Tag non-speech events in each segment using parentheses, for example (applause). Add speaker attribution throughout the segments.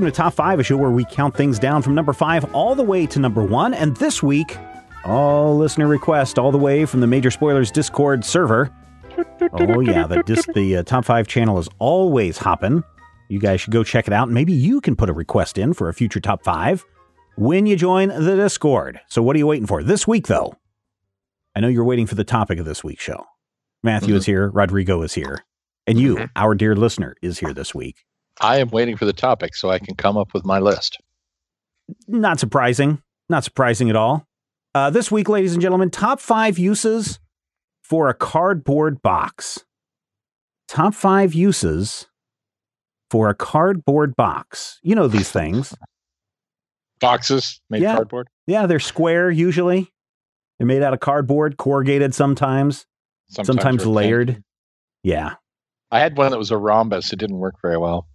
Speaker 1: Welcome to Top 5, a show where we count things down from number 5 all the way to number 1. And this week, all listener request all the way from the Major Spoilers Discord server. Oh, yeah, the, dis- the uh, Top 5 channel is always hopping. You guys should go check it out. Maybe you can put a request in for a future Top 5 when you join the Discord. So, what are you waiting for? This week, though, I know you're waiting for the topic of this week's show. Matthew
Speaker 2: Mm-hmm.
Speaker 1: is here, Rodrigo is here, and you,
Speaker 3: Mhm.
Speaker 1: our dear listener, is here this week.
Speaker 2: I am waiting for the topic so I can come up with my list.
Speaker 1: Not surprising. Not surprising at all. Uh, this week, ladies and gentlemen, top five uses for a cardboard box. Top five uses for a cardboard box. You know these things.
Speaker 2: Boxes made
Speaker 1: Yeah.
Speaker 2: cardboard.
Speaker 1: Yeah, they're square usually. They're made out of cardboard, corrugated sometimes, sometimes,
Speaker 2: rectangular.
Speaker 1: layered. Yeah.
Speaker 2: I had one that was a rhombus. It didn't work very well.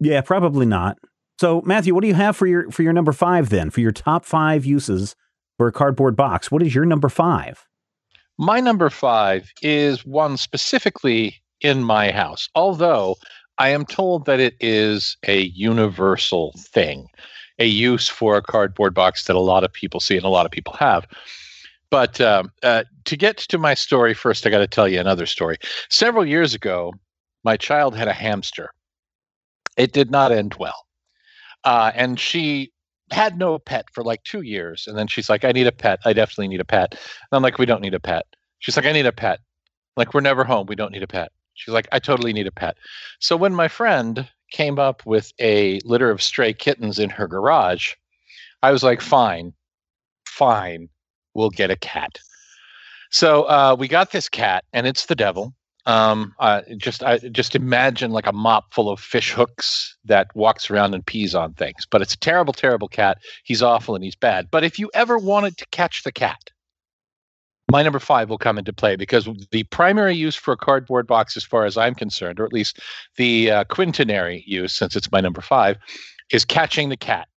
Speaker 1: Yeah, probably not. So, Matthew, what do you have for your for your number five then? For your top five uses for a cardboard box? What is your number five?
Speaker 2: My number five is one specifically in my house, although I am told that it is a universal thing, a use for a cardboard box that a lot of people see and a lot of people have. But um, uh, to get to my story first, I got to tell you another story. Several years ago, my child had a hamster. It did not end well. Uh, and she had no pet for like two years. And then she's like, I need a pet. I definitely need a pet. And I'm like, we don't need a pet. She's like, I need a pet. Like, we're never home. We don't need a pet. She's like, I totally need a pet. So when my friend came up with a litter of stray kittens in her garage, I was like, fine, fine, we'll get a cat. So uh, we got this cat, and it's the devil. Um, uh, just I just imagine like a mop full of fish hooks that walks around and pees on things. But it's a terrible, terrible cat. He's awful and he's bad. But if you ever wanted to catch the cat, my number five will come into play because the primary use for a cardboard box, as far as I'm concerned, or at least the uh, quintenary use, since it's my number five, is catching the cat.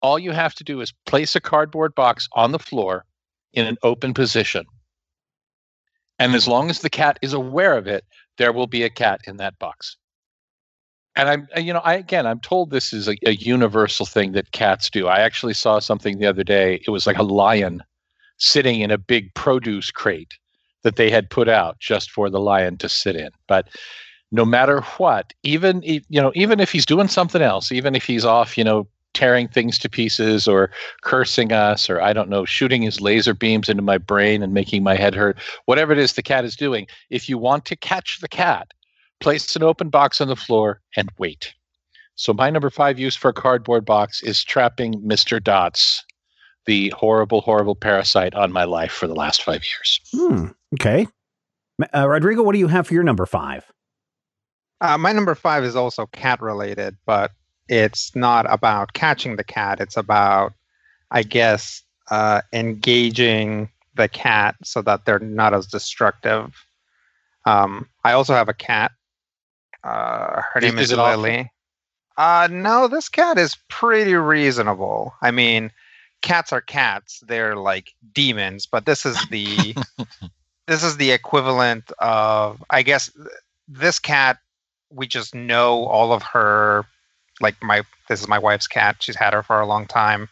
Speaker 2: All you have to do is place a cardboard box on the floor in an open position. And as long as the cat is aware of it, there will be a cat in that box. And I'm, uh, you know, I again, I'm told this is a, a universal thing that cats do. I actually saw something the other day. It was like a lion sitting in a big produce crate that they had put out just for the lion to sit in. But no matter what, even you know, even if he's doing something else, even if he's off, you know, tearing things to pieces or cursing us or I don't know, shooting his laser beams into my brain and making my head hurt, whatever it is the cat is doing, if you want to catch the cat, place an open box on the floor and wait. So my number 5 use for a cardboard box is trapping Mr. Dots, the horrible horrible parasite on my life for the last 5 years.
Speaker 1: Hmm. Okay. Uh, Rodrigo, what do you have for your number five?
Speaker 3: Uh, my number five is also cat related, but it's not about catching the cat. It's about, I guess, uh, engaging the cat so that they're not as destructive. Um, I also have a cat. Uh, her name
Speaker 2: is
Speaker 3: is. Lily. Uh, no, this cat is pretty reasonable. I mean, cats are cats. They're like demons, but this is the (laughs) this is the equivalent of I guess this cat we just know all of her like my this is my wife's cat she's had her for a long time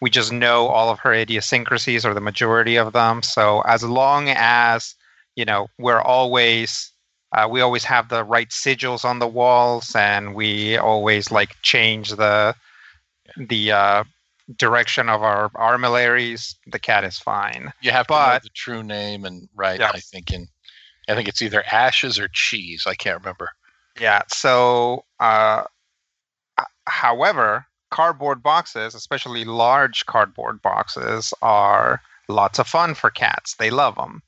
Speaker 3: we just know all of her idiosyncrasies or the majority of them so as long as you know we're always uh, we always have the right sigils on the walls and we always like change the the uh, direction of our armillaries the cat is fine
Speaker 2: You have to know
Speaker 3: But-
Speaker 2: the true name and right,
Speaker 3: Yeah.
Speaker 2: I think in I think it's either ashes or cheese. I can't remember.
Speaker 3: Yeah. So, uh, however, cardboard boxes, especially large cardboard boxes, are lots of fun for cats. They love them.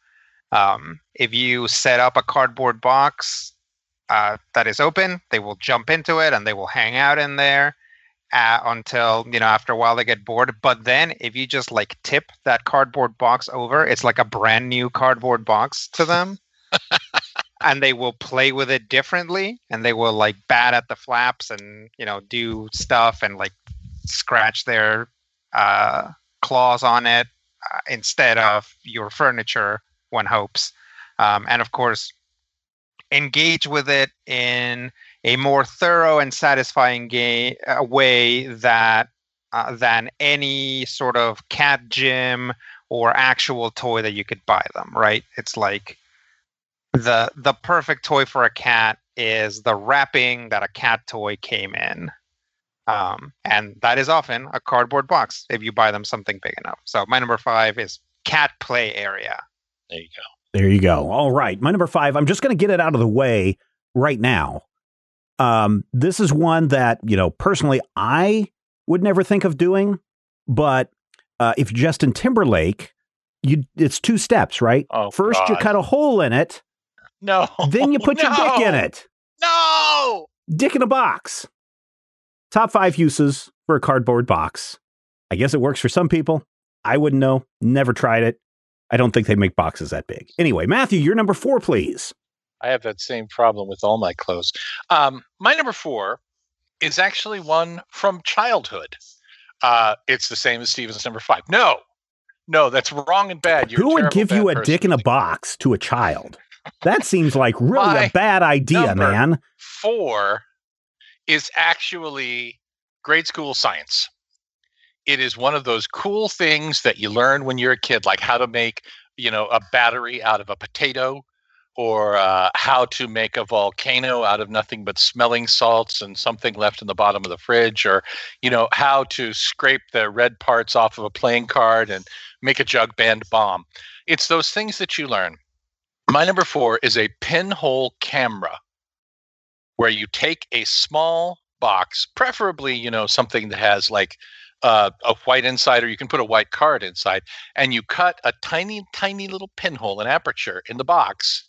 Speaker 3: Um, if you set up a cardboard box uh, that is open, they will jump into it and they will hang out in there uh, until you know after a while they get bored. But then if you just like tip that cardboard box over, it's like a brand new cardboard box to them and they will play with it differently and they will like bat at the flaps and you know do stuff and like scratch their uh, claws on it uh, instead of your furniture one hopes um, and of course engage with it in a more thorough and satisfying uh, way that uh, than any sort of cat gym or actual toy that you could buy them. Right? It's like the the perfect toy for a cat is the wrapping that a cat toy came in. Um, and that is often a cardboard box if you buy them something big enough. So my number five is cat play area.
Speaker 2: There you go.
Speaker 1: There you go. All right. My number five, I'm just going to get it out of the way right now. Um, this is one that, you know, personally, I would never think of doing. But uh, if Justin Timberlake, you it's two steps, right?
Speaker 2: Oh,
Speaker 1: First, you cut a hole in it,
Speaker 2: No.
Speaker 1: then you put your (laughs) dick in it.
Speaker 2: No.
Speaker 1: Dick in a box. Top five uses for a cardboard box. I guess it works for some people. I wouldn't know. Never tried it. I don't think they make boxes that big. Anyway, Matthew, you're number four, please.
Speaker 2: I have that same problem with all my clothes. Um, my number four is actually one from childhood. Uh, it's the same as Stephen's number five. No, no, that's wrong and bad. You're
Speaker 1: Who would give you a
Speaker 2: person
Speaker 1: dick in a box to a child? That seems like really a bad idea, man.
Speaker 2: four is actually grade school science. It is one of those cool things that you learn when you're a kid, like how to make, you know, a battery out of a potato, or uh, how to make a volcano out of nothing but smelling salts and something left in the bottom of the fridge, or you know, how to scrape the red parts off of a playing card and make a jug band bomb. It's those things that you learn. My number four is a pinhole camera where you take a small box, preferably, you know, something that has like uh, a white inside, or you can put a white card inside, and you cut a tiny, tiny little pinhole, an aperture in the box,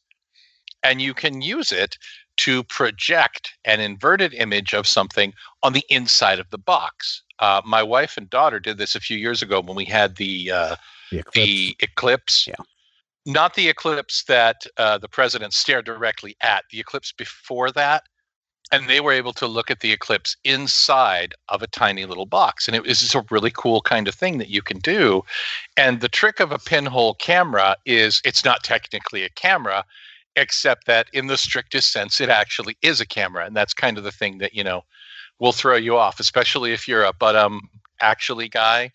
Speaker 2: and you can use it to project an inverted image of something on the inside of the box. Uh, my wife and daughter did this a few years ago when we had the uh,
Speaker 1: The eclipse.
Speaker 2: the eclipse.
Speaker 1: Yeah.
Speaker 2: Not the eclipse that uh, the president stared directly at, the eclipse before that. And they were able to look at the eclipse inside of a tiny little box. And it was just a really cool kind of thing that you can do. And the trick of a pinhole camera is it's not technically a camera, except that in the strictest sense, it actually is a camera. And that's kind of the thing that, you know, will throw you off, especially if you're a but um actually guy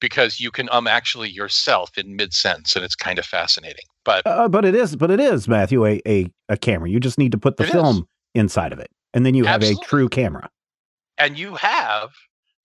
Speaker 2: because you can um actually yourself in mid sense and it's kind of fascinating. But
Speaker 1: Uh, but it is, but it is, Matthew, a, a, a camera. You just need to put the
Speaker 2: It is.
Speaker 1: film inside of it, and then you have
Speaker 2: Absolutely.
Speaker 1: a true camera.
Speaker 2: and you have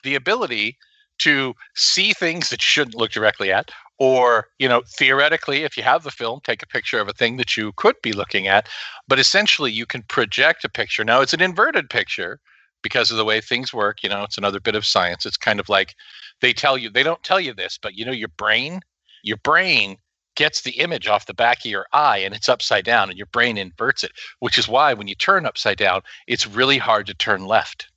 Speaker 2: the ability to see things that you shouldn't look directly at or you know theoretically if you have the film take a picture of a thing that you could be looking at but essentially you can project a picture now it's an inverted picture because of the way things work you know it's another bit of science it's kind of like they tell you they don't tell you this but you know your brain your brain gets the image off the back of your eye and it's upside down and your brain inverts it which is why when you turn upside down it's really hard to turn left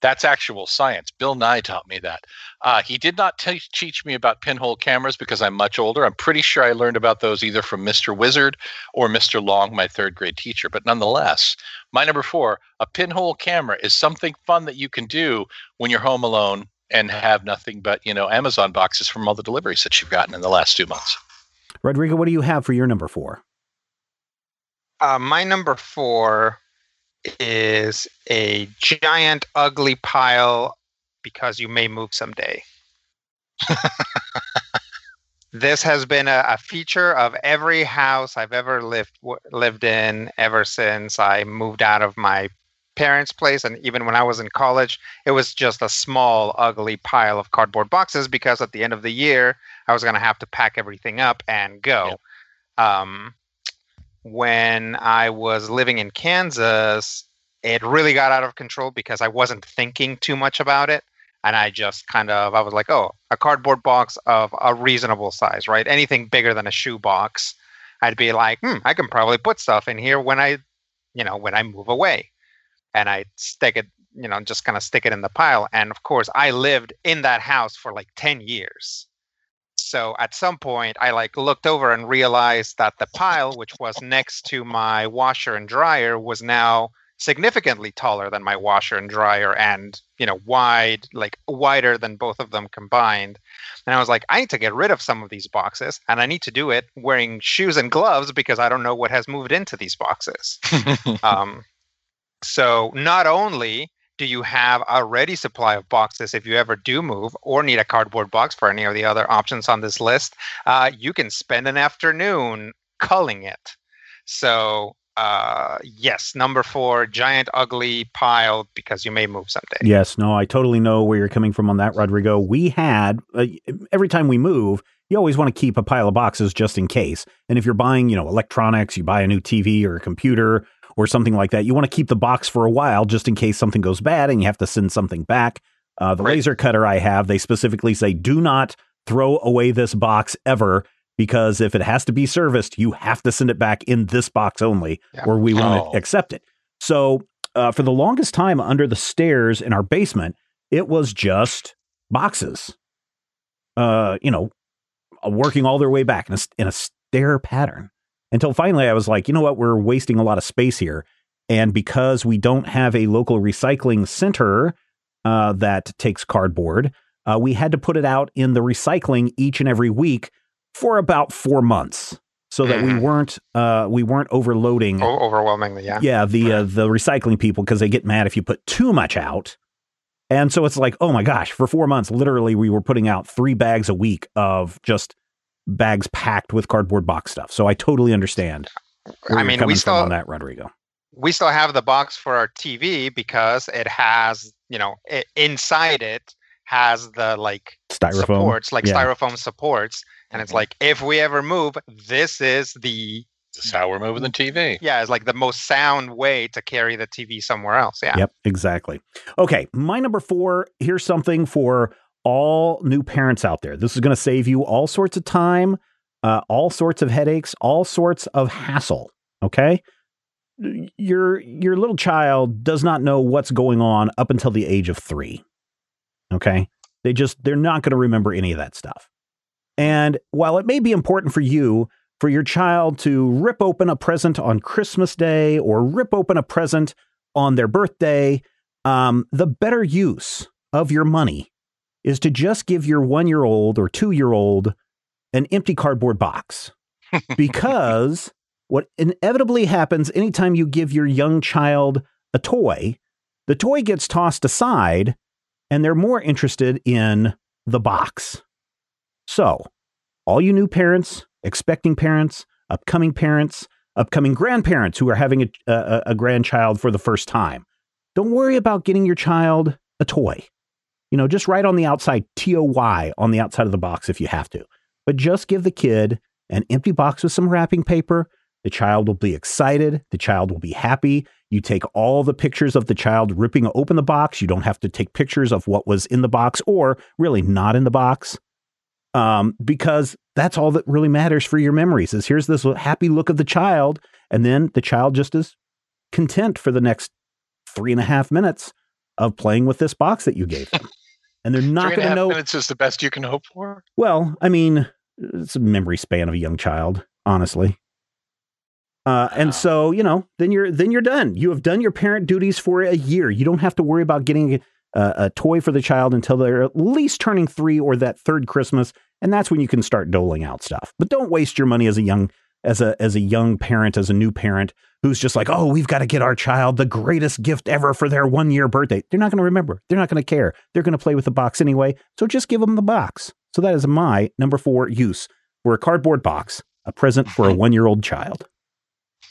Speaker 2: that's actual science. Bill Nye taught me that. Uh, he did not te- teach me about pinhole cameras because I'm much older. I'm pretty sure I learned about those either from Mr. Wizard or Mr. Long, my third grade teacher. But nonetheless, my number four, a pinhole camera is something fun that you can do when you're home alone and have nothing but you know Amazon boxes from all the deliveries that you've gotten in the last two months.
Speaker 1: Rodrigo, what do you have for your number four?
Speaker 3: Uh, my number four is a giant, ugly pile because you may move someday. (laughs) this has been a, a feature of every house I've ever lived w- lived in ever since I moved out of my parents' place, and even when I was in college, it was just a small, ugly pile of cardboard boxes because at the end of the year, I was going to have to pack everything up and go. Um, when I was living in Kansas, it really got out of control because I wasn't thinking too much about it. And I just kind of, I was like, oh, a cardboard box of a reasonable size, right? Anything bigger than a shoe box, I'd be like, hmm, I can probably put stuff in here when I, you know, when I move away. And I stick it, you know, just kind of stick it in the pile. And of course, I lived in that house for like 10 years. So at some point, I like looked over and realized that the pile, which was next to my washer and dryer, was now significantly taller than my washer and dryer and you know wide like wider than both of them combined and i was like i need to get rid of some of these boxes and i need to do it wearing shoes and gloves because i don't know what has moved into these boxes (laughs) um, So not only do you have a ready supply of boxes if you ever do move or need a cardboard box for any of the other options on this list, uh, you can spend an afternoon culling it. So uh, yes, number four, giant ugly pile because you may move someday.
Speaker 1: Yes, no, I totally know where you're coming from on that, Rodrigo. We had uh, every time we move, you always want to keep a pile of boxes just in case. And if you're buying, you know, electronics, you buy a new TV or a computer or something like that, you want to keep the box for a while just in case something goes bad and you have to send something back. Uh, the right. laser cutter I have, they specifically say do not throw away this box ever because if it has to be serviced, you have to send it back in this box only, yeah. or we won't oh. accept it. So uh, for the longest time, under the stairs in our basement, it was just boxes. Uh, you know, uh, working all their way back in a, in a stair pattern until finally I was like, you know what, we're wasting a lot of space here. And because we don't have a local recycling center uh, that takes cardboard, uh, we had to put it out in the recycling each and every week for about four months so that mm-hmm. we weren't uh, we weren't overloading
Speaker 3: o- overwhelmingly yeah.
Speaker 1: Yeah the uh, the recycling people because they get mad if you put too much out. And so it's like oh my gosh. For four months literally we were putting out three bags a week of just bags packed with cardboard box stuff so i totally understand
Speaker 3: i mean we still
Speaker 1: on that rodrigo
Speaker 3: we still have the box for our tv because it has you know it, inside it has the like
Speaker 1: styrofoam
Speaker 3: supports like yeah. styrofoam supports and it's mm-hmm. like, if we ever move, this is the
Speaker 2: this how we're moving the TV.
Speaker 3: Yeah, it's like the most sound way to carry the TV somewhere else. Yeah.
Speaker 1: Yep, exactly. Okay, my number four, here's something for all new parents out there. This is going to save you all sorts of time, uh, all sorts of headaches, all sorts of hassle. Okay. Your your little child does not know what's going on up until the age of three. Okay. They just they're not going to remember any of that stuff. And while it may be important for you, for your child to rip open a present on Christmas Day or rip open a present on their birthday, um, the better use of your money is to just give your one year old or two year old an empty cardboard box. (laughs) because what inevitably happens anytime you give your young child a toy, the toy gets tossed aside and they're more interested in the box. So, all you new parents, expecting parents, upcoming parents, upcoming grandparents who are having a, a, a grandchild for the first time, don't worry about getting your child a toy. You know, just write on the outside TOY on the outside of the box if you have to. But just give the kid an empty box with some wrapping paper. The child will be excited. The child will be happy. You take all the pictures of the child ripping open the box. You don't have to take pictures of what was in the box or really not in the box um, because that's all that really matters for your memories is here's this happy look of the child and then the child just is content for the next three and a half minutes of playing with this box that you gave them and they're not going to know
Speaker 2: minutes is the best you can hope for?
Speaker 1: Well i mean it's a memory span of a young child honestly. Uh, and so you know then you're then you're done. You have done your parent duties for a year. You don't have to worry about getting a, a toy for the child until they're at least turning three or that third Christmas, and that's when you can start doling out stuff. But don't waste your money as a young as a as a young parent, as a new parent who's just like, oh, we've got to get our child the greatest gift ever for their one year birthday. They're not going to remember. They're not going to care. They're going to play with the box anyway. So just give them the box. So that is my number four use for a cardboard box, a present for a one year old child.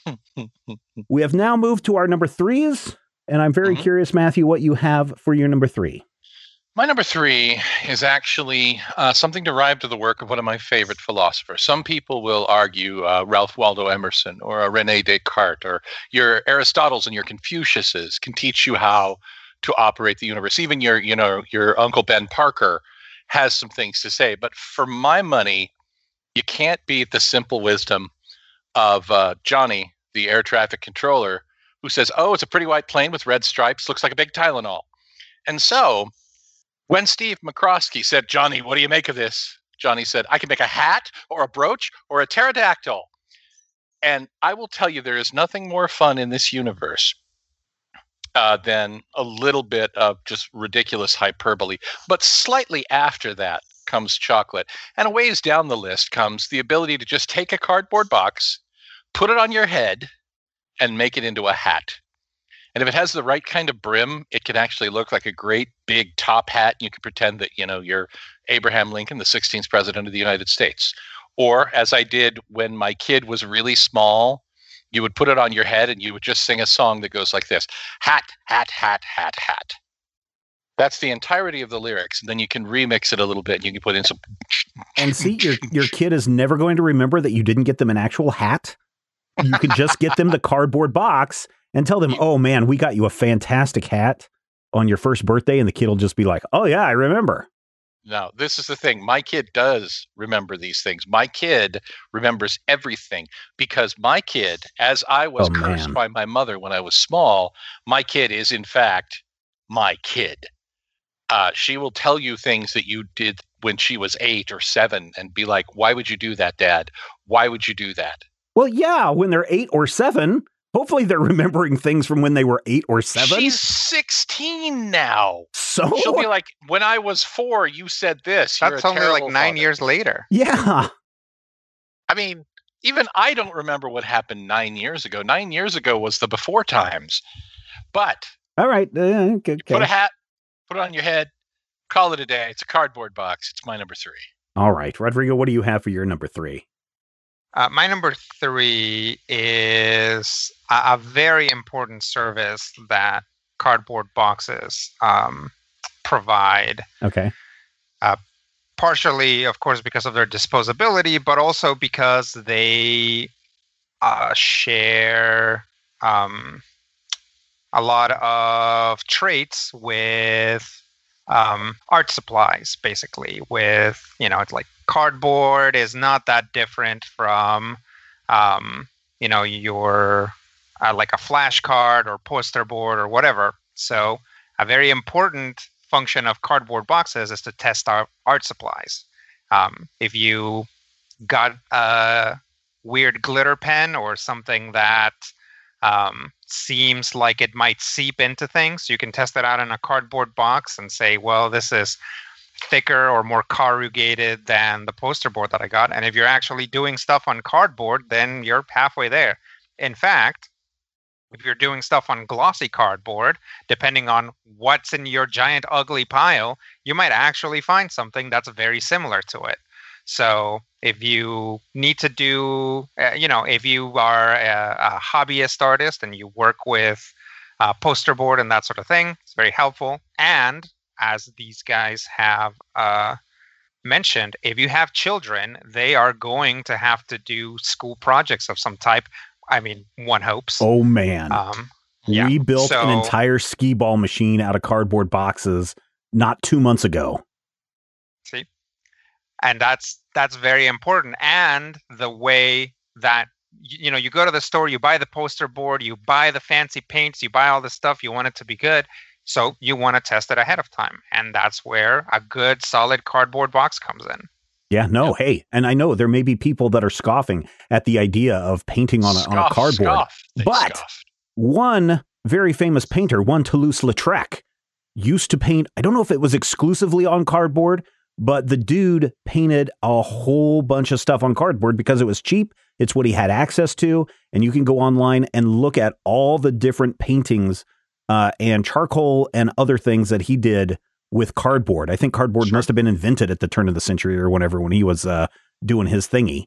Speaker 1: (laughs) we have now moved to our number threes. And I'm very mm-hmm. curious, Matthew, what you have for your number three.
Speaker 2: My number three is actually uh, something derived of the work of one of my favorite philosophers. Some people will argue uh, Ralph Waldo Emerson or uh, Rene Descartes or your Aristotle's and your Confuciuses can teach you how to operate the universe. Even your, you know, your Uncle Ben Parker has some things to say. But for my money, you can't beat the simple wisdom of uh, Johnny, the air traffic controller, who says, Oh, it's a pretty white plane with red stripes, looks like a big Tylenol. And so when Steve McCroskey said, Johnny, what do you make of this? Johnny said, I can make a hat or a brooch or a pterodactyl. And I will tell you, there is nothing more fun in this universe uh, than a little bit of just ridiculous hyperbole. But slightly after that comes chocolate. And a ways down the list comes the ability to just take a cardboard box, put it on your head, and make it into a hat. And if it has the right kind of brim, it can actually look like a great big top hat. You can pretend that, you know, you're Abraham Lincoln, the 16th president of the United States. Or as I did when my kid was really small, you would put it on your head and you would just sing a song that goes like this hat, hat, hat, hat, hat. That's the entirety of the lyrics. And then you can remix it a little bit and you can put in some.
Speaker 1: And see, your, your kid is never going to remember that you didn't get them an actual hat. You can just get them the cardboard box and tell them, oh man, we got you a fantastic hat on your first birthday. And the kid will just be like, oh yeah, I remember.
Speaker 2: No, this is the thing. My kid does remember these things. My kid remembers everything because my kid, as I was
Speaker 1: Oh,
Speaker 2: cursed
Speaker 1: man.
Speaker 2: by my mother when I was small, my kid is in fact my kid. Uh, she will tell you things that you did when she was eight or seven and be like, Why would you do that, dad? Why would you do that?
Speaker 1: Well, yeah, when they're eight or seven, hopefully they're (laughs) remembering things from when they were eight or seven.
Speaker 2: She's 16 now.
Speaker 1: so,
Speaker 2: She'll be (laughs) like, When I was four, you said this. You're
Speaker 3: That's
Speaker 2: a
Speaker 3: only like nine
Speaker 2: father."
Speaker 3: years later.
Speaker 1: yeah.
Speaker 2: I mean, even I don't remember what happened nine years ago. Nine years ago was the before times. But
Speaker 1: All right. Uh, okay.
Speaker 2: put a hat, put it on your head, call it a day. It's a cardboard box. It's my number three.
Speaker 1: All right. Rodrigo, what do you have for your number three?
Speaker 3: Uh, my number three is a, a very important service that cardboard boxes um, provide.
Speaker 1: Okay.
Speaker 3: Partially, of course, because of their disposability, but also because they uh, share um, a lot of traits with um, art supplies, basically. With you know, it's like cardboard is not that different from um, you know your uh, like a flashcard or poster board or whatever. So a very important function of cardboard boxes is to test our art supplies. Um, if you got a weird glitter pen or something that um, seems like it might seep into things, you can test it out in a cardboard box and say, well, this is thicker or more corrugated than the poster board that I got. And if you're actually doing stuff on cardboard, then you're halfway there. In fact, if you're doing stuff on glossy cardboard, depending on what's in your giant ugly pile, you might actually find something that's very similar to it. So if you need to do, uh, you know, if you are a, a hobbyist artist and you work with uh, poster board and that sort of thing, it's very helpful. And as these guys have uh, mentioned, if you have children, they are going to have to do school projects of some type. I mean, one hopes.
Speaker 1: Oh man.
Speaker 3: Um, yeah,
Speaker 1: we built an entire skee ball machine out of cardboard boxes not two months ago.
Speaker 3: see and that's that's very important and the way that you know you go to the store you buy the poster board you buy the fancy paints you buy all the stuff you want it to be good so you want to test it ahead of time and that's where a good solid cardboard box comes in
Speaker 1: Yeah, no, hey, and I know there may be people that are scoffing at the idea of painting on a, on a cardboard.
Speaker 2: scoff.
Speaker 1: But-
Speaker 2: scoff.
Speaker 1: One very famous painter, one Toulouse-Lautrec, used to paint. I don't know if it was exclusively on cardboard, but the dude painted a whole bunch of stuff on cardboard because it was cheap. It's what he had access to, and you can go online and look at all the different paintings uh, and charcoal and other things that he did with cardboard. I think cardboard
Speaker 2: Sure.
Speaker 1: must have been invented at the turn of the century or whenever when he was uh, doing his thingy.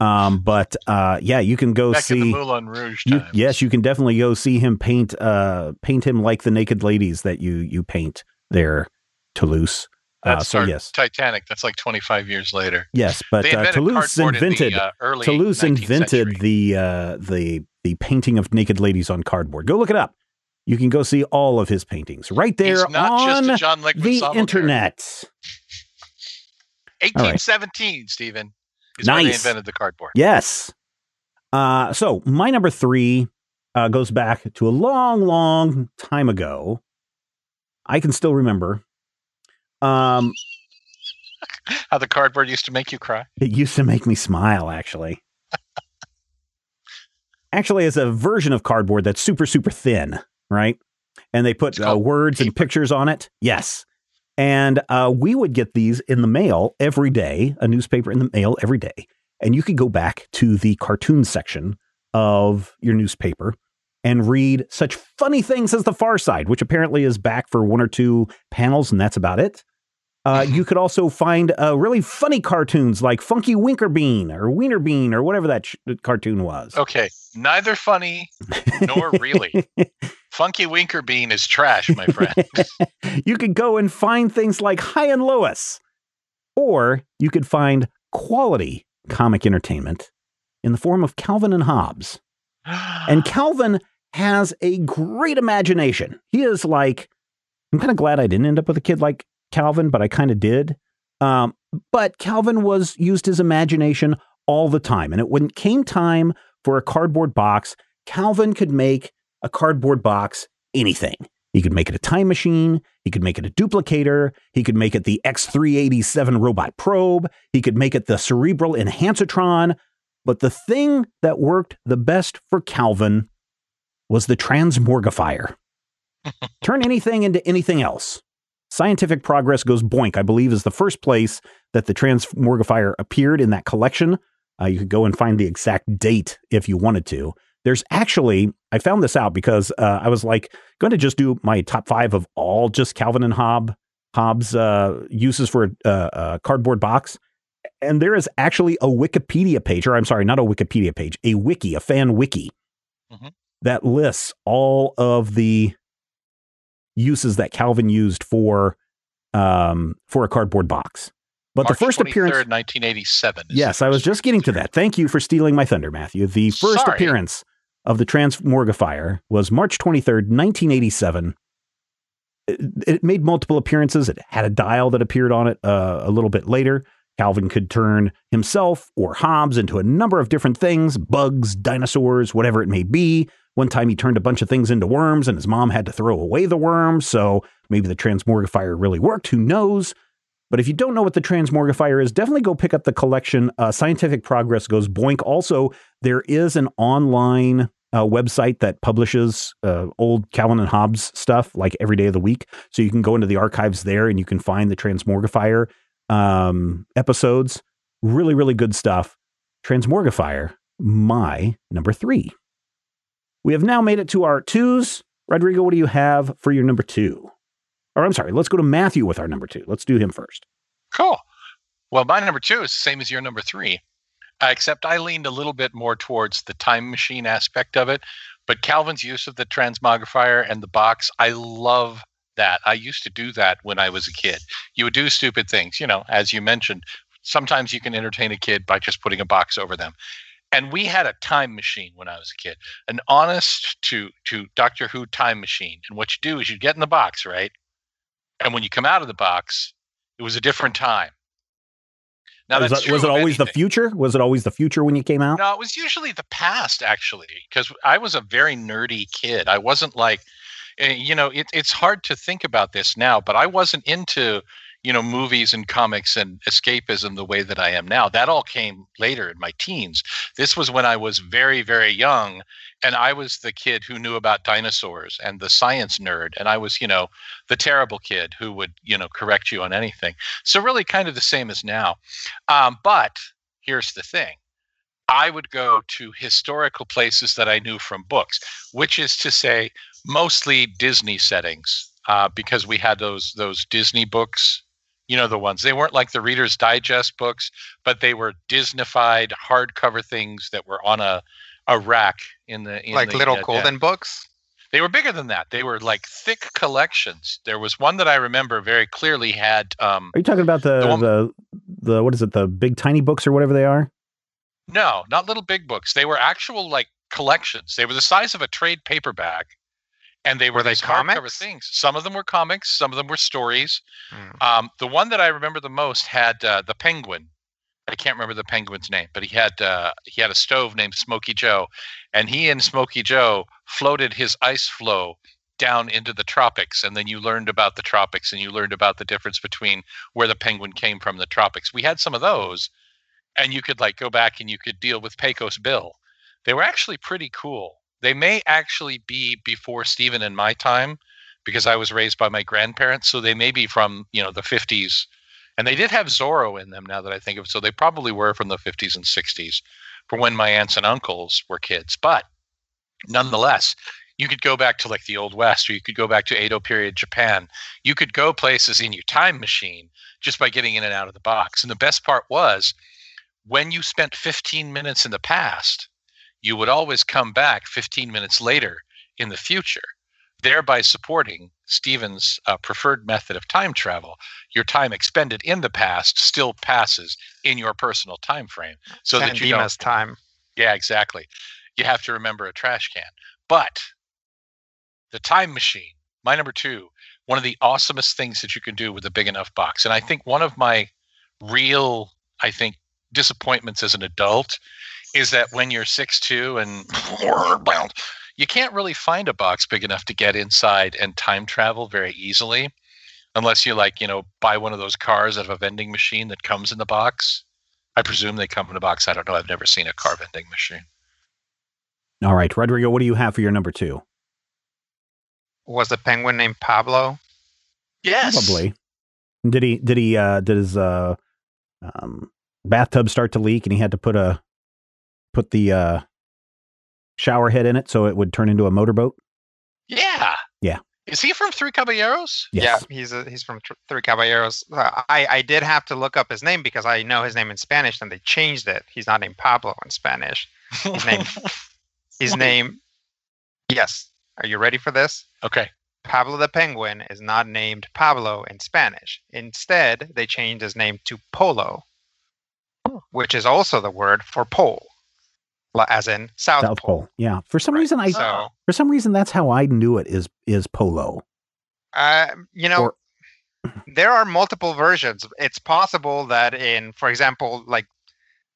Speaker 1: Um, but uh, yeah, you can go
Speaker 2: Back
Speaker 1: see.
Speaker 2: the Moulin Rouge
Speaker 1: You, yes, you can definitely go see him paint uh paint him like the naked ladies that you you paint there, Toulouse. Uh,
Speaker 2: That's
Speaker 1: so yes,
Speaker 2: Titanic. That's like 25 years later.
Speaker 1: yes, but uh,
Speaker 2: invented
Speaker 1: Toulouse invented
Speaker 2: in the uh, early
Speaker 1: Toulouse invented
Speaker 2: century.
Speaker 1: the uh the the painting of naked ladies on cardboard. Go look it up. You can go see all of his paintings right there on
Speaker 2: just a John
Speaker 1: the internet.
Speaker 2: 1817, Stephen, is when they
Speaker 1: Nice.
Speaker 2: invented the cardboard.
Speaker 1: Yes. Uh, so my number three uh, goes back to a long, long time ago. I can still remember. Um, (laughs)
Speaker 2: How the cardboard used to make you cry.
Speaker 1: it used to make me smile, actually. (laughs) actually, as a version of cardboard that's super, super thin, right? And they put uh, words and pictures on it. Yes. And uh, we would get these in the mail every day, a newspaper in the mail every day. And you could go back to the cartoon section of your newspaper and read such funny things as The Far Side, which apparently is back for one or two panels, and that's about it. Uh,
Speaker 2: Mm-hmm.
Speaker 1: you could also find uh, really funny cartoons like Funky Winkerbean or Wiener Bean or whatever that sh- cartoon was.
Speaker 2: Okay, neither funny nor really. (laughs) Funky Winkerbean is trash, my friend. (laughs)
Speaker 1: you could go and find things like Hi and Lois, or you could find quality comic entertainment in the form of Calvin and Hobbes. And (gasps) Calvin has a great imagination. He is like, I'm kind of glad I didn't end up with a kid like Calvin, but I kind of did. Um, but Calvin was used his imagination all the time. And it, when it came time for a cardboard box, Calvin could make a cardboard box anything. He could make it a time machine. He could make it a duplicator. He could make it the X387 robot probe. He could make it the cerebral enhancitron. But the thing that worked the best for Calvin was the transmorgifier. (laughs) Turn anything into anything else. Scientific Progress Goes Boink, I believe, is the first place that the transmorgifier appeared in that collection. Uh, you could go and find the exact date if you wanted to. There's actually, I found this out because uh, I was like going to just do my top five of all just Calvin and Hobb, Hobbes uh, uses for a, a cardboard box. And there is actually a Wikipedia page, or I'm sorry, not a Wikipedia page, a wiki, a fan wiki
Speaker 2: Mhm.
Speaker 1: that lists all of the uses that Calvin used for um, for a cardboard box. But
Speaker 2: March
Speaker 1: the first
Speaker 2: 23rd,
Speaker 1: appearance,
Speaker 2: 1987.
Speaker 1: yes, I was just getting to that. Thank you for stealing my thunder, Matthew. The first
Speaker 2: Sorry.
Speaker 1: appearance of the Transmorgifier was March 23rd, 1987. It, it made multiple appearances. It had a dial that appeared on it uh, a little bit later. Calvin could turn himself or Hobbes into a number of different things bugs, dinosaurs, whatever it may be. One time he turned a bunch of things into worms and his mom had to throw away the worms. So maybe the Transmorgifier really worked. Who knows? But if you don't know what the Transmorgifier is, definitely go pick up the collection. Uh, Scientific Progress goes boink. Also, there is an online uh, website that publishes uh, old Calvin and Hobbes stuff like every day of the week. So you can go into the archives there and you can find the Transmorgifier um, episodes. Really, really good stuff. Transmorgifier, my number three. We have now made it to our twos. Rodrigo, what do you have for your number two? Or I'm sorry, let's go to Matthew with our number two. Let's do him first.
Speaker 2: Cool. Well, my number two is the same as your number three, uh, except I leaned a little bit more towards the time machine aspect of it. But Calvin's use of the transmogrifier and the box, I love that. I used to do that when I was a kid. You would do stupid things, you know, as you mentioned. Sometimes you can entertain a kid by just putting a box over them. And we had a time machine when I was a kid, an honest to to Doctor Who time machine. And what you do is you get in the box, right? And when you come out of the box, it was a different time. Now
Speaker 1: was
Speaker 2: that's
Speaker 1: it, was it always the future? Was it always the future when you came out?
Speaker 2: No, it was usually the past, actually, because I was a very nerdy kid. I wasn't like, eh, you know, it, it's hard to think about this now, but I wasn't into, you know, movies and comics and escapism the way that I am now. That all came later in my teens. This was when I was very, very young, and I was the kid who knew about dinosaurs and the science nerd, and I was, you know, the terrible kid who would, you know, correct you on anything. So really, kind of the same as now. Um, but here's the thing. I would go to historical places that I knew from books, which is to say, mostly Disney settings, uh, because we had those those Disney books. You know the ones. They weren't like the Reader's Digest books, but they were Disneyfied hardcover things that were on a a rack in the in
Speaker 3: like
Speaker 2: the,
Speaker 3: little
Speaker 2: uh,
Speaker 3: golden books.
Speaker 2: they were bigger than that. They were like thick collections. There was one that I remember very clearly had um,
Speaker 1: Are you talking about the
Speaker 2: The one-
Speaker 1: the, the what is it? The big tiny books or whatever they are?
Speaker 2: No, not little big books. They were actual like collections. They were the size of a trade paperback, and they were,
Speaker 3: Were they
Speaker 2: these hardcover
Speaker 3: comics?
Speaker 2: things. Some of them were comics. Some of them were stories.
Speaker 3: Hmm.
Speaker 2: Um, the one that I remember the most had uh, the penguin. I can't remember the penguin's name, but he had uh, he had a stove named Smoky Joe, and he and Smoky Joe floated his ice flow down into the tropics, and then you learned about the tropics, and you learned about the difference between where the penguin came from, the tropics. We had some of those, and you could like go back and you could deal with Pecos Bill. They were actually pretty cool. They may actually be before Stephen and my time, because I was raised by my grandparents, so they may be from you know the fifties, and they did have Zorro in them. Now that I think of it, so they probably were from the fifties and sixties, for when my aunts and uncles were kids. But nonetheless, you could go back to like the old west or you could go back to Edo period Japan. You could go places in your time machine just by getting in and out of the box. And the best part was when you spent 15 minutes in the past, you would always come back 15 minutes later in the future, thereby supporting Stephen's uh, preferred method of time travel. Your time expended in the past still passes in your personal time frame, so that you don't.
Speaker 3: time.
Speaker 2: Yeah, exactly. You have to remember a trash can, but the time machine, my number two, one of the awesomest things that you can do with a big enough box. And I think one of my real, I think, disappointments as an adult is that when you're six two and (laughs) you can't really find a box big enough to get inside and time travel very easily unless you like you know buy one of those cars out of a vending machine that comes in the box i presume they come in a box i don't know i've never seen a car vending machine
Speaker 1: all right rodrigo what do you have for your number two
Speaker 3: Was the penguin named Pablo?
Speaker 2: yes
Speaker 1: Probably. Did he? Did he? Uh, did his uh, um, bathtub start to leak, and he had to put a put the uh, shower head in it so it would turn into a motorboat?
Speaker 2: yeah
Speaker 1: Yeah.
Speaker 2: is he from three caballeros
Speaker 1: Yes.
Speaker 3: Yeah, he's a, he's from Tr- Three Caballeros. Uh, I I did have to look up his name because I know his name in Spanish, and they changed it. He's not named Pablo in Spanish. His name. (laughs) His name. Yes. Are you ready for this?
Speaker 2: okay
Speaker 3: Pablo the Penguin is not named Pablo in Spanish. Instead, they changed his name to Polo, which is also the word for pole, li- as in South,
Speaker 1: South Pole. Yeah. For some
Speaker 3: Right.
Speaker 1: reason, I
Speaker 3: So,
Speaker 1: for some reason that's how I knew it is is polo.
Speaker 3: uh, you know,
Speaker 1: Or- (laughs)
Speaker 3: there are multiple versions. It's possible that in, for example, like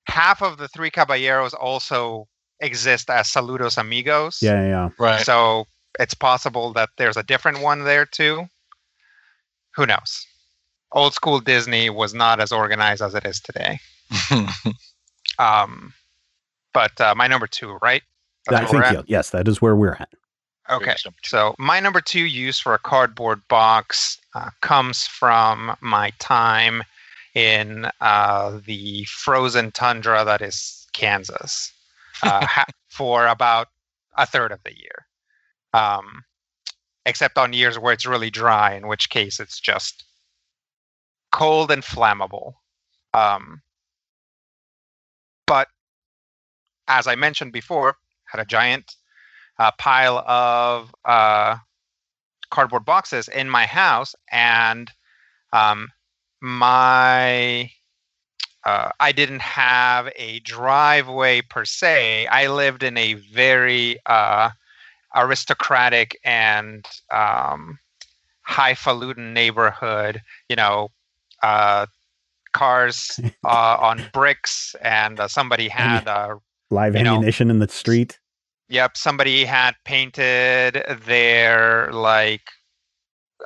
Speaker 3: half of the Three Caballeros also exist as Saludos Amigos.
Speaker 1: Yeah, yeah.
Speaker 2: right
Speaker 3: So it's possible that there's a different one there too. Who knows? Old school Disney was not as organized as it is today. (laughs) Um, but uh, my number two, right? That's
Speaker 1: I think
Speaker 3: at?
Speaker 1: yeah, yes, that is where we're at.
Speaker 3: Okay. So my number two use for a cardboard box uh, comes from my time in uh, the frozen tundra that is Kansas uh, (laughs) ha- for about a third of the year. Um, except on years where it's really dry, in which case it's just cold and flammable. Um, but as I mentioned before, had a giant uh, pile of uh, cardboard boxes in my house, and um, my uh, I didn't have a driveway per se. I lived in a very uh, aristocratic and um, highfalutin neighborhood. You know, uh, cars (laughs) uh, on bricks, and uh, somebody had uh,
Speaker 1: Live
Speaker 3: You know,
Speaker 1: ammunition in the street.
Speaker 3: Yep, somebody had painted their like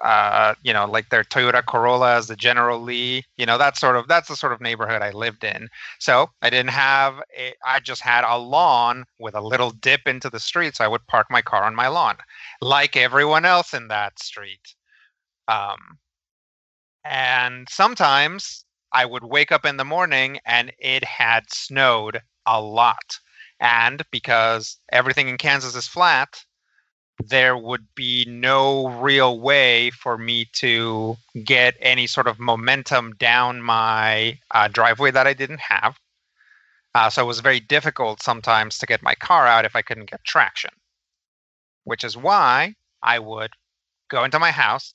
Speaker 3: uh you know like their Toyota Corolla as the General Lee, you know that sort of that's the sort of neighborhood I lived in. So, I didn't have a I just had a lawn with a little dip into the street so I would park my car on my lawn like everyone else in that street. Um and sometimes I would wake up in the morning and it had snowed a lot and because everything in Kansas is flat, there would be no real way for me to get any sort of momentum down my uh, driveway that I didn't have. Uh, so it was very difficult sometimes to get my car out if I couldn't get traction, which is why I would go into my house,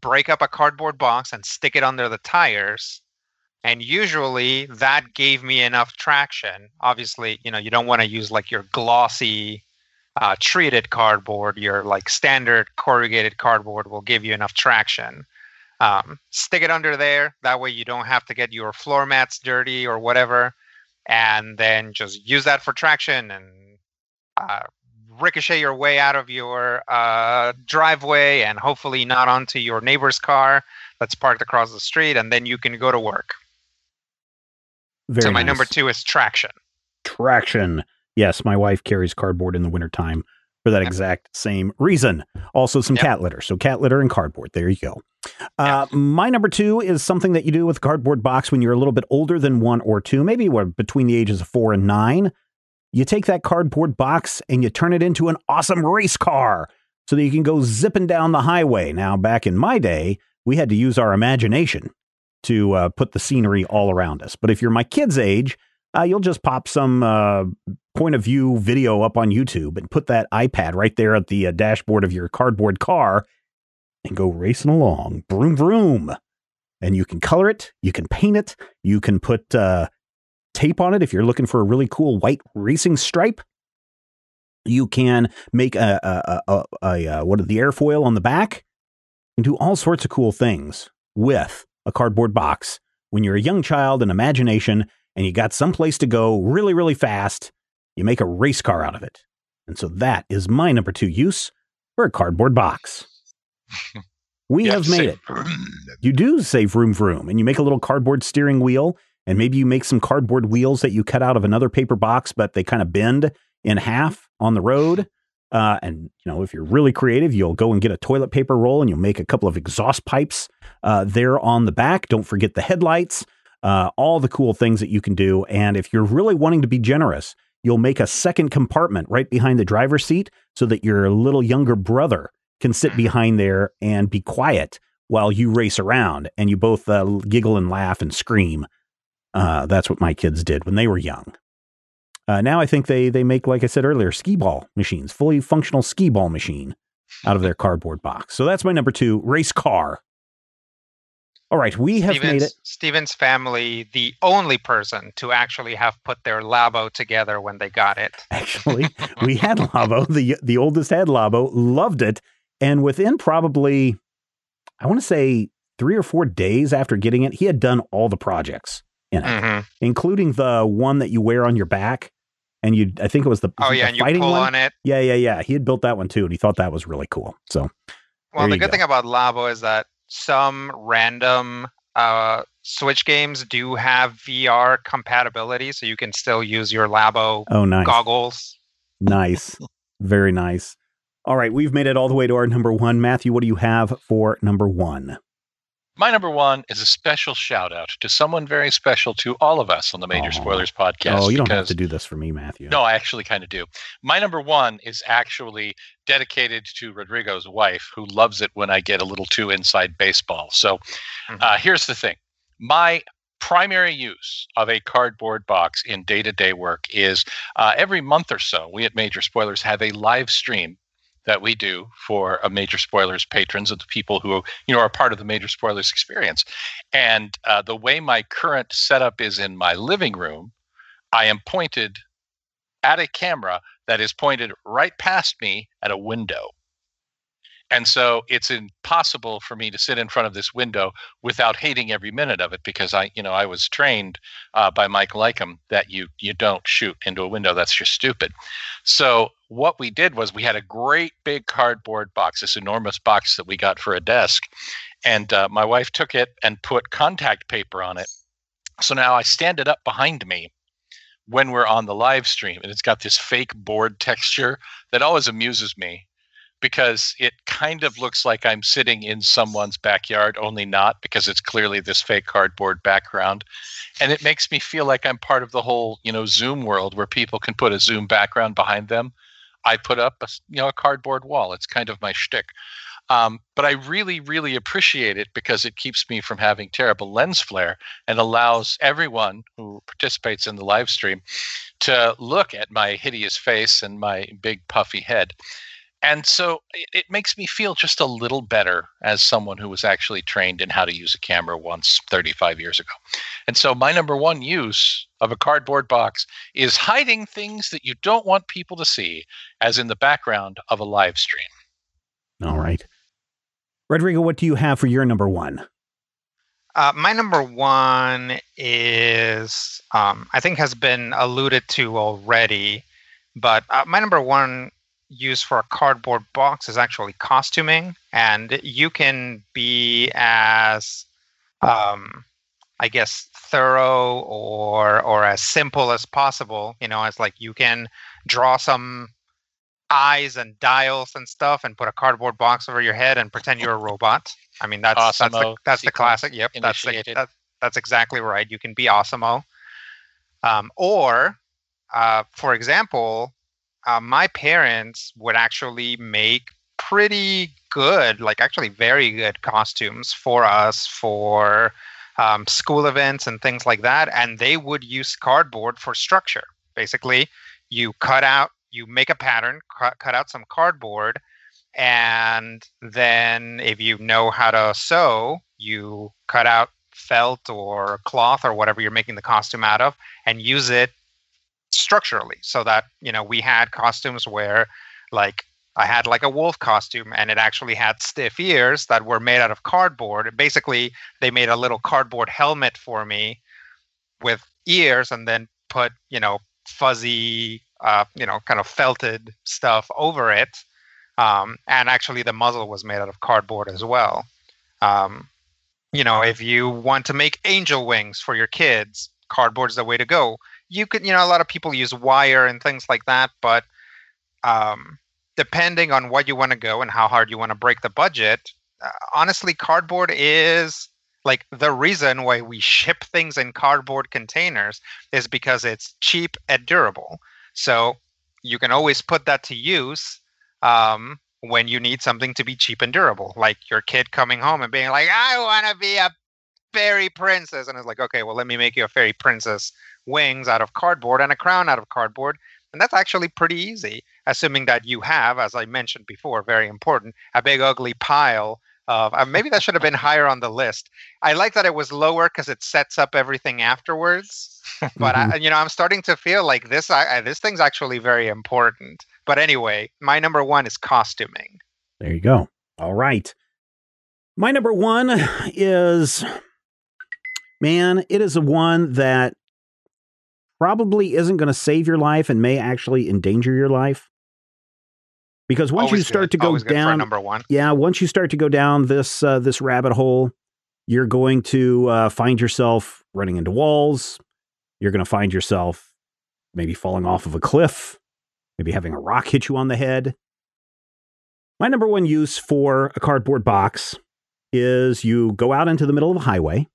Speaker 3: break up a cardboard box, and stick it under the tires and usually that gave me enough traction. Obviously you know you don't want to use like your glossy uh, treated cardboard your like standard corrugated cardboard will give you enough traction. Um, stick it under there. That way you don't have to get your floor mats dirty or whatever. And then just use that for traction and uh, ricochet your way out of your uh, driveway and hopefully not onto your neighbor's car that's parked across the street and then you can go to work
Speaker 1: Very
Speaker 3: so my
Speaker 1: nice.
Speaker 3: number two is traction.
Speaker 1: traction. Yes, my wife carries cardboard in the wintertime for that
Speaker 3: Yep.
Speaker 1: exact same reason. Also, some
Speaker 3: Yep.
Speaker 1: cat litter. So, cat litter and cardboard. There you go. Uh, My number two is something that you do with a cardboard box when you're a little bit older than one or two, maybe what, between the ages of four and nine. You take that cardboard box and you turn it into an awesome race car so that you can go zipping down the highway. Now, back in my day, we had to use our imagination to uh, put the scenery all around us. But if you're my kid's age, uh, you'll just pop some uh, point of view video up on YouTube and put that iPad right there at the uh, dashboard of your cardboard car and go racing along. Broom, broom. And you can color it, you can paint it, you can put uh, tape on it if you're looking for a really cool white racing stripe. You can make a, a, a, a, a what the airfoil on the back and do all sorts of cool things with a cardboard box when you're a young child and imagination and you got someplace to go really, really fast, you make a race car out of it. And so that is my number two use for a cardboard box. (laughs) We have
Speaker 2: to
Speaker 1: made it. You do save room for room, and you make a little cardboard steering wheel, and maybe you make some cardboard wheels that you cut out of another paper box, but they kind of bend in half on the road. Uh, and you know, if you're really creative, you'll go and get a toilet paper roll, and you'll make a couple of exhaust pipes uh, there on the back. Don't forget the headlights. Uh, all the cool things that you can do. And if you're really wanting to be generous, you'll make a second compartment right behind the driver's seat so that your little younger brother can sit behind there and be quiet while you race around and you both uh, giggle and laugh and scream. Uh, that's what my kids did when they were young. Uh, now I think they they make, like I said earlier, skee ball machines, fully functional skee ball machine out of their cardboard box. So that's my number two race car. All right, we have made
Speaker 3: Stephen's,
Speaker 1: it.
Speaker 3: Stephen's family, the only person to actually have put their Labo together when they got it. (laughs)
Speaker 1: Actually, we had Labo. the The oldest had Labo, loved it, and within probably, I want to say three or four days after getting it, he had done all the projects in it,
Speaker 3: Mhm.
Speaker 1: including the one that you wear on your back. And you, I think it was the,
Speaker 3: Oh
Speaker 1: the
Speaker 3: yeah, and you pull
Speaker 1: one.
Speaker 3: on it.
Speaker 1: Yeah, yeah, yeah. He had built that one too, and he thought that was really cool. So
Speaker 3: Well, the good
Speaker 1: go.
Speaker 3: thing about Labo is that some random uh, Switch games do have VR compatibility, so you can still use your Labo
Speaker 1: oh, nice,
Speaker 3: goggles.
Speaker 1: nice, very nice. All right, we've made it all the way to our number one. Matthew, what do you have for number one?
Speaker 2: My number one is a special shout out to someone very special to all of us on the Major
Speaker 1: Aw.
Speaker 2: Spoilers podcast.
Speaker 1: oh, you don't have to do this for me, Matthew.
Speaker 2: No, I actually kind of do. My number one is actually dedicated to Rodrigo's wife, who loves it when I get a little too inside baseball. So
Speaker 3: Mhm.
Speaker 2: uh, here's the thing my primary use of a cardboard box in day to day work is uh, every month or so, we at Major Spoilers have a live stream that we do for a major spoilers patrons and the people who you know are part of the major spoilers experience and uh, the way my current setup is in my living room i am pointed at a camera that is pointed right past me at a window and so it's impossible for me to sit in front of this window without hating every minute of it because I, you know, I was trained uh, by Mike Lycum that you you don't shoot into a window. That's just stupid. So what we did was we had a great big cardboard box, this enormous box that we got for a desk, and uh, my wife took it and put contact paper on it. So now I stand it up behind me when we're on the live stream, and it's got this fake board texture that always amuses me because it kind of looks like I'm sitting in someone's backyard, only not because it's clearly this fake cardboard background. And it makes me feel like I'm part of the whole, you know, Zoom world where people can put a Zoom background behind them. I put up a, you know, a cardboard wall. It's kind of my shtick. Um, but I really, really appreciate it because it keeps me from having terrible lens flare and allows everyone who participates in the live stream to look at my hideous face and my big puffy head and so it, it makes me feel just a little better as someone who was actually trained in how to use a camera once 35 years ago and so my number one use of a cardboard box is hiding things that you don't want people to see as in the background of a live stream
Speaker 1: All right. Rodrigo, what do you have for your number one?
Speaker 3: Uh, my number one is, um, I think, has been alluded to already, but uh, my number one use for a cardboard box is actually costuming, and you can be as, um, I guess, thorough or or as simple as possible. You know, it's like you can draw some eyes and dials and stuff and put a cardboard box over your head and pretend you're a robot. I mean, that's that's the,
Speaker 2: Awesome-o
Speaker 3: that's the classic. Yep, that's the, that, that's exactly right. You can be Awesome-o. Um, or uh, for example, uh, my parents would actually make pretty good, like actually very good costumes for us for um, school events and things like that. And they would use cardboard for structure. Basically, you cut out, you make a pattern, cut, cut out some cardboard, and then if you know how to sew, you cut out felt or cloth or whatever you're making the costume out of and use it structurally so that you know we had costumes where like I had like a wolf costume and it actually had stiff ears that were made out of cardboard. Basically, they made a little cardboard helmet for me with ears and then put, you know, fuzzy, uh, you know, kind of felted stuff over it. Um, and actually, the muzzle was made out of cardboard as well. Um, you know, if you want to make angel wings for your kids, cardboard's the way to go. You could, you know, a lot of people use wire and things like that, but um, depending on what you want to go and how hard you want to break the budget, uh, honestly, cardboard is like the reason why we ship things in cardboard containers is because it's cheap and durable. So you can always put that to use um, when you need something to be cheap and durable, like your kid coming home and being like, "I want to be a fairy princess," and it's like, "Okay, well, let me make you a fairy princess wings out of cardboard and a crown out of cardboard." And that's actually pretty easy, assuming that you have, as I mentioned before, very important, a big ugly pile of. Uh, maybe that should have been higher on the list. I like that it was lower because it sets up everything afterwards. (laughs) but mm-hmm. I, you know, I'm starting to feel like this. I, this thing's actually very important. But anyway, my number one is costuming.
Speaker 1: There you go. All right. My number one is, man, it is a one that probably isn't going to save your life and may actually endanger your life. Because once Always you start
Speaker 3: good.
Speaker 1: to go down,
Speaker 3: number one,
Speaker 1: yeah, once you start to go down this uh, this rabbit hole, you're going to uh, find yourself running into walls. You're going to find yourself maybe falling off of a cliff, maybe having a rock hit you on the head. My number one use for a cardboard box is you go out into the middle of a highway,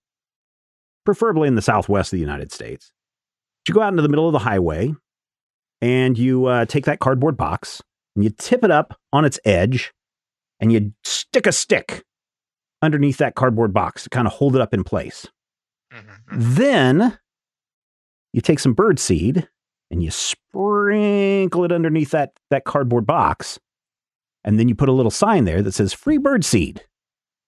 Speaker 1: preferably in the southwest of the United States you go out into the middle of the highway and you uh, take that cardboard box and you tip it up on its edge and you stick a stick underneath that cardboard box to kind of hold it up in place. Mm-hmm, mm-hmm. Then you take some bird seed and you sprinkle it underneath that, that cardboard box. And then you put a little sign there that says free bird seed.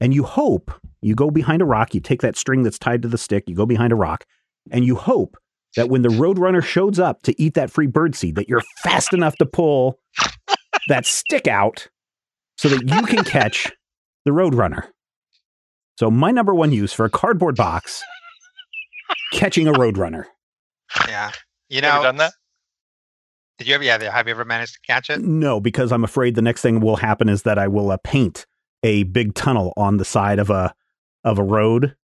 Speaker 1: And you hope you go behind a rock, you take that string that's tied to the stick, you go behind a rock, and you hope that when the roadrunner shows up to eat that free birdseed, that you're fast enough to pull that stick out so that you can catch the roadrunner. So my number one use for a cardboard box, catching a roadrunner.
Speaker 3: Yeah, you know, you
Speaker 2: done that.
Speaker 3: Did you ever? Yeah, have you ever managed to catch it?
Speaker 1: No, because I'm afraid the next thing will happen is that I will uh, paint a big tunnel on the side of a of a road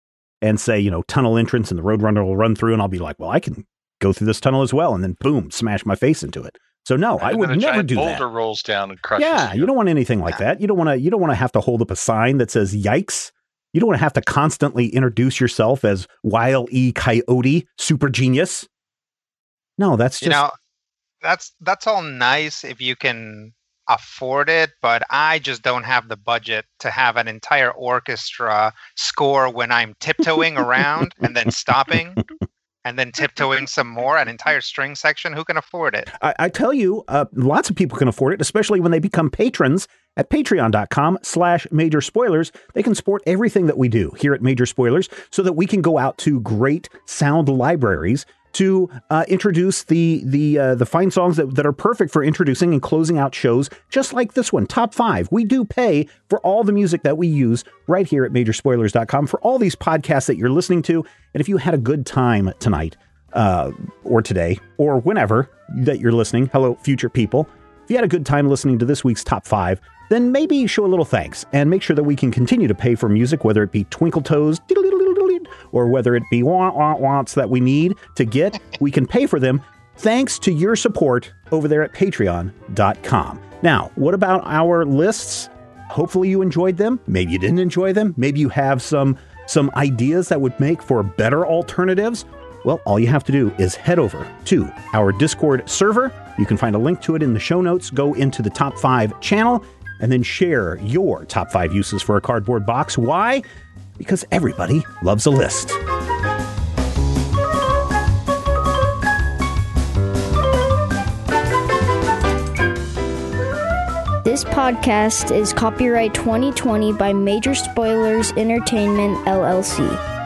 Speaker 1: and say, you know, tunnel entrance and the roadrunner will run through and I'll be like, well, I can go through this tunnel as well. And then boom, smash my face into it. So no,
Speaker 2: I
Speaker 1: would never do
Speaker 2: boulder
Speaker 1: that.
Speaker 2: rolls down and crushes.
Speaker 1: Yeah, you. you don't want anything like that. You don't want to. You don't want to have to hold up a sign that says "Yikes." You don't want to have to constantly introduce yourself as Wile E. Coyote, super genius. No, that's just.
Speaker 3: You know, that's that's all nice if you can afford it, but I just don't have the budget to have an entire orchestra score when I'm tiptoeing around and then stopping and then tiptoeing some more, an entire string section. Who can afford it?
Speaker 1: I, I tell you, uh, lots of people can afford it, especially when they become patrons at patreon.com slash major spoilers. They can support everything that we do here at Major Spoilers so that we can go out to great sound libraries to uh, introduce the the uh, the fine songs that, that are perfect for introducing and closing out shows, just like this one, top five. We do pay for all the music that we use right here at MajorSpoilers.com for all these podcasts that you're listening to. And if you had a good time tonight, uh, or today, or whenever that you're listening, hello, future people. If you had a good time listening to this week's top five, then maybe show a little thanks and make sure that we can continue to pay for music, whether it be Twinkle Toes or whether it be want, want, wants that we need to get, we can pay for them thanks to your support over there at patreon.com. Now, what about our lists? Hopefully you enjoyed them. Maybe you didn't enjoy them. Maybe you have some some ideas that would make for better alternatives. Well, all you have to do is head over to our Discord server. You can find a link to it in the show notes. Go into the top 5 channel and then share your top 5 uses for a cardboard box. Why? because everybody loves a list.
Speaker 4: This podcast is copyright 2020 by Major Spoilers Entertainment, LLC.